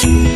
예수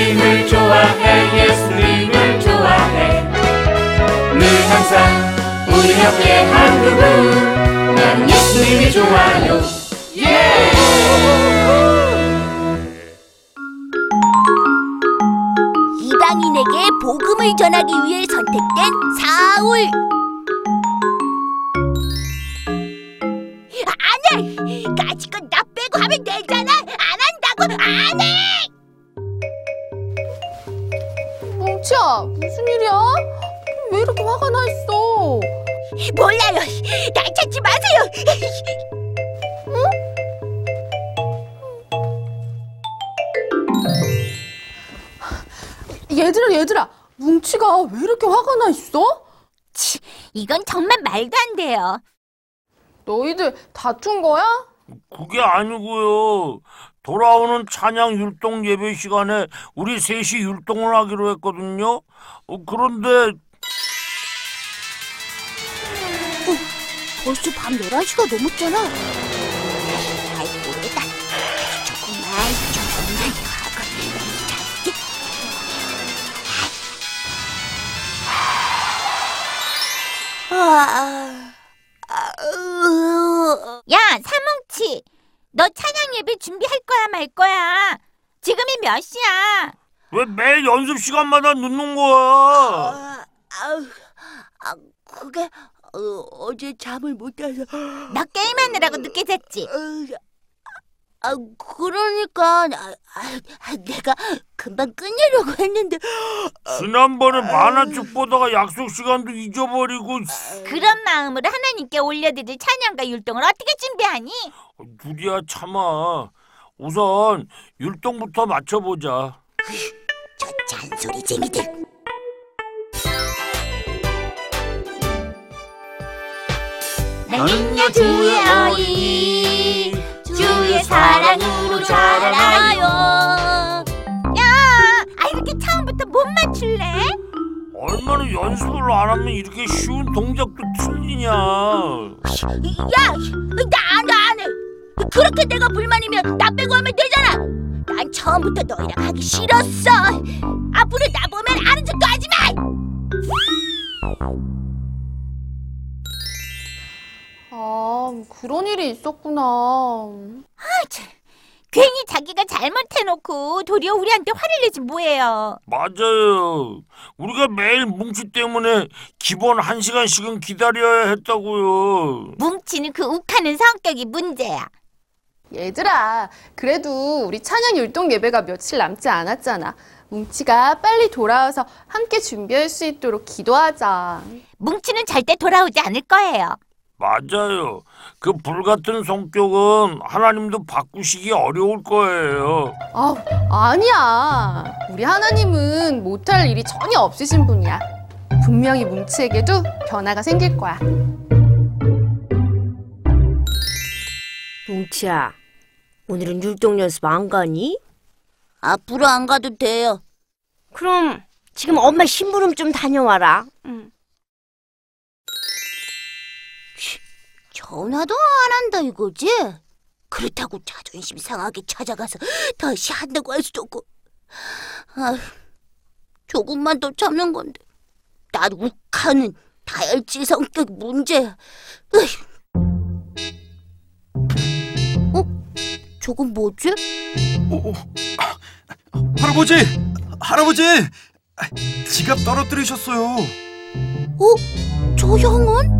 예수님을 좋아해 예수님을 좋아해 늘 항상 우리 옆에 한 그분 난 예수님이 좋아요 예! 이방인에게 복음을 전하기 위해 선택된 사울. 이건 정말 말도 안 돼요. 너희들 다툰 거야? 그게 아니고요. 돌아오는 찬양 율동 예배 시간에 우리 셋이 율동을 하기로 했거든요. 어, 그런데 벌써 밤 11시가 넘었잖아. 야, 사뭉치. 너 찬양 예배 준비할 거야, 말 거야? 지금이 몇 시야? 왜 매일 연습 시간마다 늦는 거야? 아, 아우, 아, 그게 어, 어제 잠을 못 자서. 너 게임하느라고 늦게 잤지? 아, 그러니까 아, 아, 내가 금방 끝내려고 했는데 지난번에 만화책 보다가 약속 시간도 잊어버리고 그런 마음으로 하나님께 올려드릴 찬양과 율동을 어떻게 준비하니? 누리야 참아. 우선 율동부터 맞춰보자. 저 잔소리쟁이들. 나는요 주의 어린이 주의 사랑으로 자라요 못 맞출래? 얼마나 연습을 안 하면 이렇게 쉬운 동작도 틀리냐? 야, 나안 해, 안 해. 그렇게 내가 불만이면 나 빼고 하면 되잖아. 난 처음부터 너희랑 하기 싫었어. 앞으로 나 보면 아는 척도 하지 마. 아, 그런 일이 있었구나. 괜히 자기가 잘못해놓고 도리어 우리한테 화를 내지 뭐예요. 맞아요. 우리가 매일 뭉치 때문에 기본 한 시간씩은 기다려야 했다고요. 뭉치는 그 욱하는 성격이 문제야. 얘들아, 그래도 우리 찬양 율동 예배가 며칠 남지 않았잖아. 뭉치가 빨리 돌아와서 함께 준비할 수 있도록 기도하자. 뭉치는 절대 돌아오지 않을 거예요. 맞아요. 그 불같은 성격은 하나님도 바꾸시기 어려울 거예요. 아, 아니야. 우리 하나님은 못할 일이 전혀 없으신 분이야. 분명히 뭉치에게도 변화가 생길 거야. 뭉치야, 오늘은 율동 연습 안 가니? 앞으로 안 가도 돼요. 그럼 지금 엄마 심부름 좀 다녀와라. 전화도 안 한다 이거지? 그렇다고 자존심 상하게 찾아가서 다시 한다고 할 수도 없고. 아, 조금만 더 참는 건데. 난 욱하는 다혈질 성격 문제야. 으이. 어? 저건 뭐지? 오, 오. 할아버지! 할아버지! 아, 지갑 떨어뜨리셨어요. 어? 저 형은?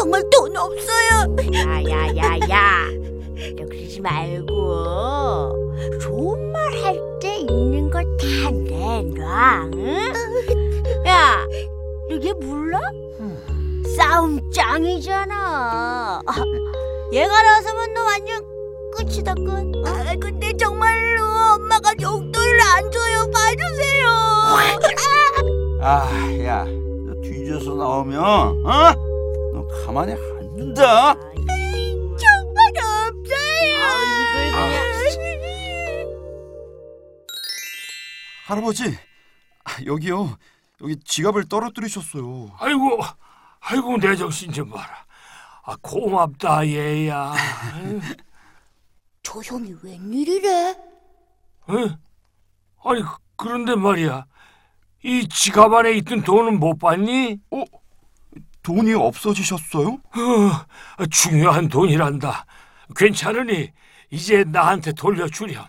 정말 돈 없어요. 야야야야, 너 그러지 말고 좋은 말 할 때 있는 거 다 내놔. 응? 야, 이게 몰라? 싸움 짱이잖아. 얘가 나서면 너 완전 끝이 납치다건. 아, 근데 정말로 엄마가 용돈을 안 줘요. 봐주세요. 아, 야, 너 뒤져서 나오면 어? 너 가만히 안 둔다. 정말 없어요. 할아버지, 아, 여기요. 여기 지갑을 떨어뜨리셨어요. 아이고, 아이고 내 정신 좀 봐라. 아 고맙다 얘야. 저 형이 웬일이래? 어? 아니 그- 그런데 말이야. 이 지갑 안에 있던 돈은 못 봤니? 어? 돈이 없어지셨어요? 어, 중요한 돈이란다. 괜찮으니 이제 나한테 돌려주렴.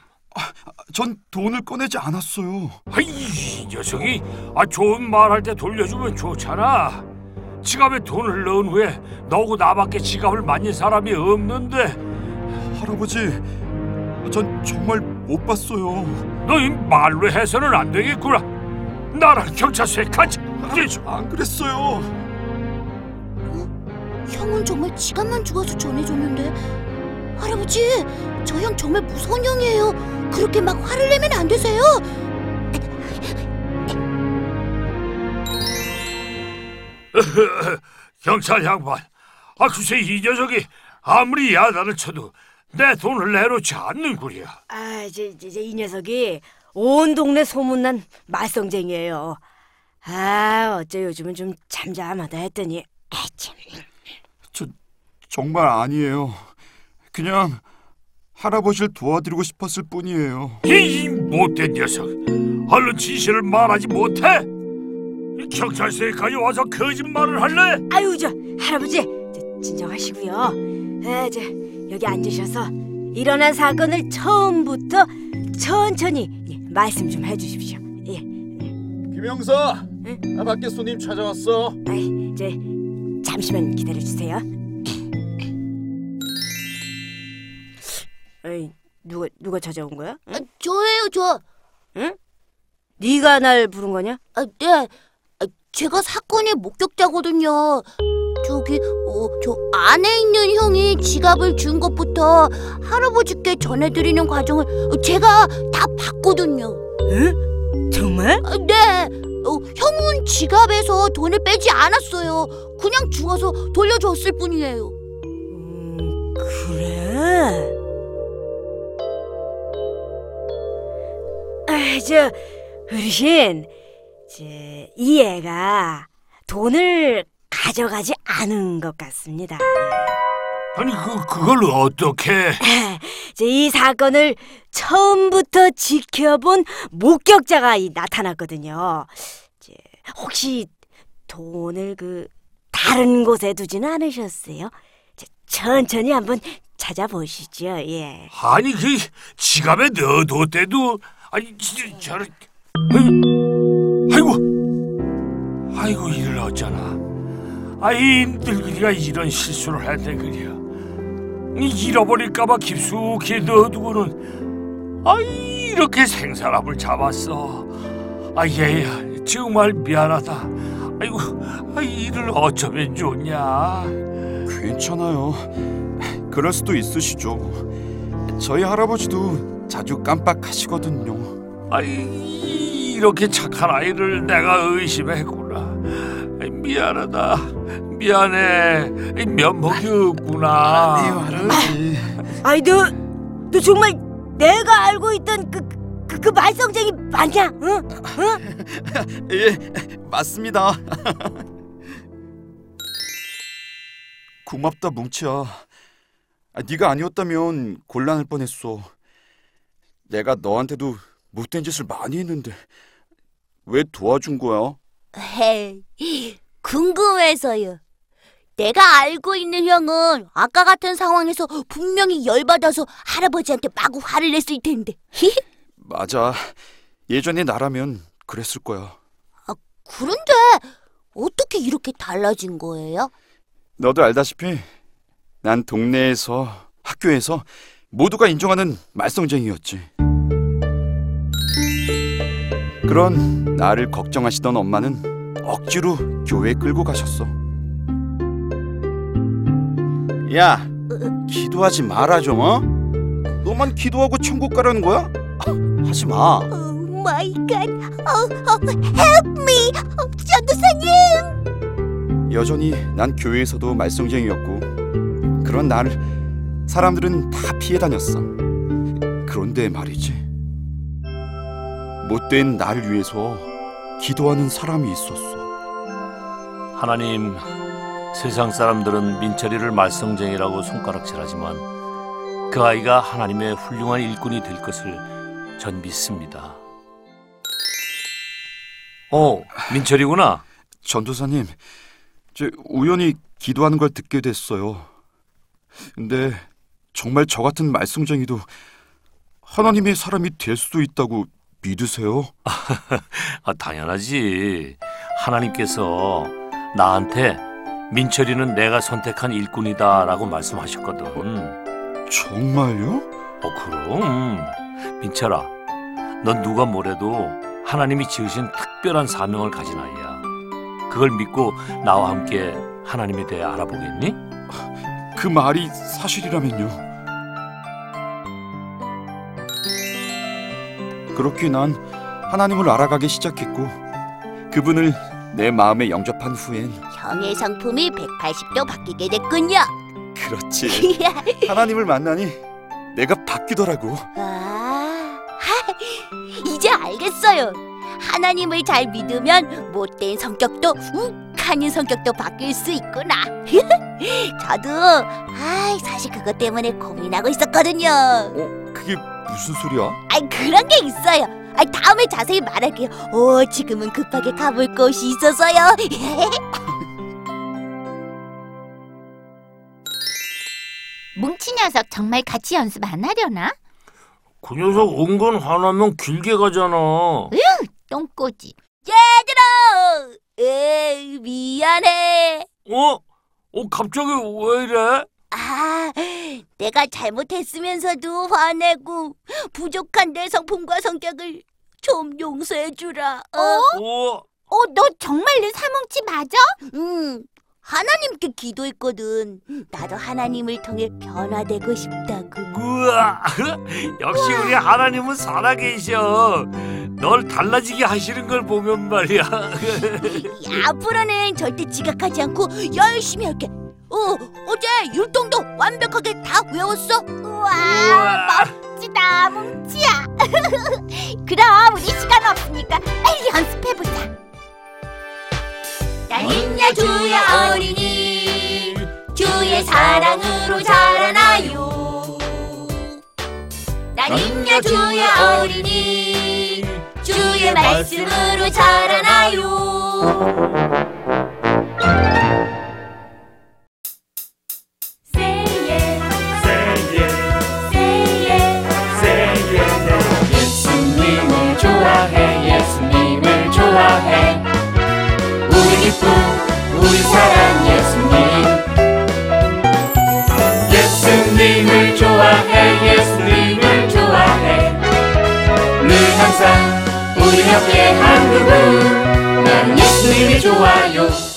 전 돈을 꺼내지 않았어요. 아이 이 녀석이 아 좋은 말 할 때 돌려주면 좋잖아. 지갑에 돈을 넣은 후에 너고 나밖에 지갑을 만진 사람이 없는데 할아버지, 전 정말 못 봤어요. 너 이 말로 해서는 안 되겠구나. 나랑 경찰서에 가자. 안 그랬어요. 형은 정말 지갑만 주워서 전해줬는데 할아버지 저 형 정말 무서운 형이에요 그렇게 막 화를 내면 안 되세요 경찰 양반. 아 글쎄 이 녀석이 아무리 야단을 쳐도 내 돈을 내놓지 않는구려. 아, 저, 저, 저, 이 녀석이 온 동네 소문난 말썽쟁이에요. 아, 어째 요즘은 좀 잠잠하다 했더니, 아, 참. 저 정말 아니에요. 그냥 할아버지를 도와드리고 싶었을 뿐이에요. 이 못된 녀석. 얼른 진실을 말하지 못해? 이 경찰서에 가져와서 거짓말을 할래? 아유, 저 할아버지, 저, 진정하시고요. 아, 저 여기 앉으셔서 일어난 사건을 처음부터 천천히 예, 말씀 좀 해주십시오. 예, 김영사, 나 밖에 손님 찾아왔어. 아이, 저 잠시만 기다려 주세요. 누가 누가 찾아온 거야? 응? 아, 저예요 저 네가 날 부른 거냐? 아, 네 아, 제가 사건의 목격자거든요 저기 어, 저 안에 있는 형이 지갑을 준 것부터 할아버지께 전해드리는 과정을 제가 다 봤거든요 응? 정말? 아, 네 어, 형은 지갑에서 돈을 빼지 않았어요 그냥 주워서 돌려줬을 뿐이에요 음, 그래. 저 어르신, 저 이 애가 돈을 가져가지 않은 것 같습니다. 아니 그 그걸 어떻게? 저 이 사건을 처음부터 지켜본 목격자가 이 나타났거든요. 저, 혹시 돈을 그 다른 곳에 두지는 않으셨어요? 저, 천천히 한번 찾아보시죠. 예. 아니 그 지갑에 넣어뒀대도 아니 진짜 저런 아이, 아이고. 아이고 이를 어쩌나. 아이 늙은이가 이런 실수를 했대 그려. 이 잃어버릴까봐 깊숙이 넣어두고는 아이 이렇게 생사람을 잡았어. 아 얘야 정말 미안하다. 아이고 아이 이를 어쩌면 좋냐. 괜찮아요. 그럴 수도 있으시죠. 저희 할아버지도 자주 깜빡하시거든요. 아이 이렇게 착한 아이를 내가 의심했구나. 아이, 미안하다. 미안해. 이 면목이 없구나. 아니요, 할아버지. 아이 너, 너 정말 내가 알고 있던 그, 그, 그 말썽쟁이 맞냐? 응? 예, 맞습니다. 고맙다, 뭉치야. 아, 네가 아니었다면 곤란할 뻔했어. 내가 너한테도 못된 짓을 많이 했는데 왜 도와준 거야? 헤이, 궁금해서요. 내가 알고 있는 형은 아까 같은 상황에서 분명히 열받아서 할아버지한테 마구 화를 냈을 텐데. 맞아. 예전에 나라면 그랬을 거야. 그런데 어떻게 이렇게 달라진 거예요? 너도 알다시피 난 동네에서 학교에서 모두가 인정하는 말썽쟁이였지. 그런 나를 걱정하시던 엄마는 억지로 교회에 끌고 가셨어. 야, 기도하지 마라 좀 어? 너만 기도하고 천국 가라는 거야? 하지 마. Oh my God. 어, 어, help me. 어, 전도사님. 여전히 난 교회에서도 말썽쟁이였고 그런 나를 사람들은 다 피해 다녔어. 그런데 말이지. 못된 나를 위해서 기도하는 사람이 있었어. 하나님, 세상 사람들은 민철이를 말썽쟁이라고 손가락질하지만 그 아이가 하나님의 훌륭한 일꾼이 될 것을 전 믿습니다. 어, 민철이구나. 전도사님, 저 우연히 기도하는 걸 듣게 됐어요. 근데 정말 저 같은 말썽쟁이도 하나님의 사람이 될 수도 있다고 믿으세요? 아, 당연하지. 하나님께서 나한테 민철이는 내가 선택한 일꾼이다라고 말씀하셨거든. 정말요? 어, 그럼. 민철아, 넌 누가 뭐래도 하나님이 지으신 특별한 사명을 가진 아이야. 그걸 믿고 나와 함께 하나님에 대해 알아보겠니? 그 말이 사실이라면요. 그렇게 난 하나님을 알아가기 시작했고 그분을 내 마음에 영접한 후엔 형의 성품이 180도 바뀌게 됐군요. 그렇지 하나님을 만나니 내가 바뀌더라고. 아, 하, 이제 알겠어요. 하나님을 잘 믿으면 못된 성격도 욱 하는 성격도 바뀔 수 있구나. 저도 아, 사실 그것 때문에 고민하고 있었거든요. 어 그게 무슨 소리야? 아, 그런 게 있어요. 아, 다음에 자세히 말할게요. 오, 지금은 급하게 가볼 곳이 있어서요. 뭉치 녀석 정말 같이 연습 안 하려나? 그 녀석 은근 화나면 길게 가잖아. 똥꼬지. 얘들아, 에이, 미안해. 어? 어, 갑자기 왜 이래? 아, 내가 잘못했으면서도 화내고 부족한 내 성품과 성격을 좀 용서해 주라. 어? 어? 어, 너 정말로 사뭉치 맞아? 음, 하나님께 기도했거든. 나도 하나님을 통해 변화되고 싶다고. 우와, 역시 우리 하나님은 살아계셔. 널 달라지게 하시는 걸 보면 말이야. 야, 앞으로는 절대 지각하지 않고 열심히 할게. 어, 어제 율동도 완벽하게 다 외웠어. 우와, 우와. 멋지다, 뭉치야. 그럼 우리 시간 없으니까 빨리 연습해보자. 나는야 주의 어린이 주의 사랑으로 자라나요 나는야 주의 어린이 말씀으로 자라나요. 우리 기쁨 우리 사랑 그분 나는 예수님이 좋아요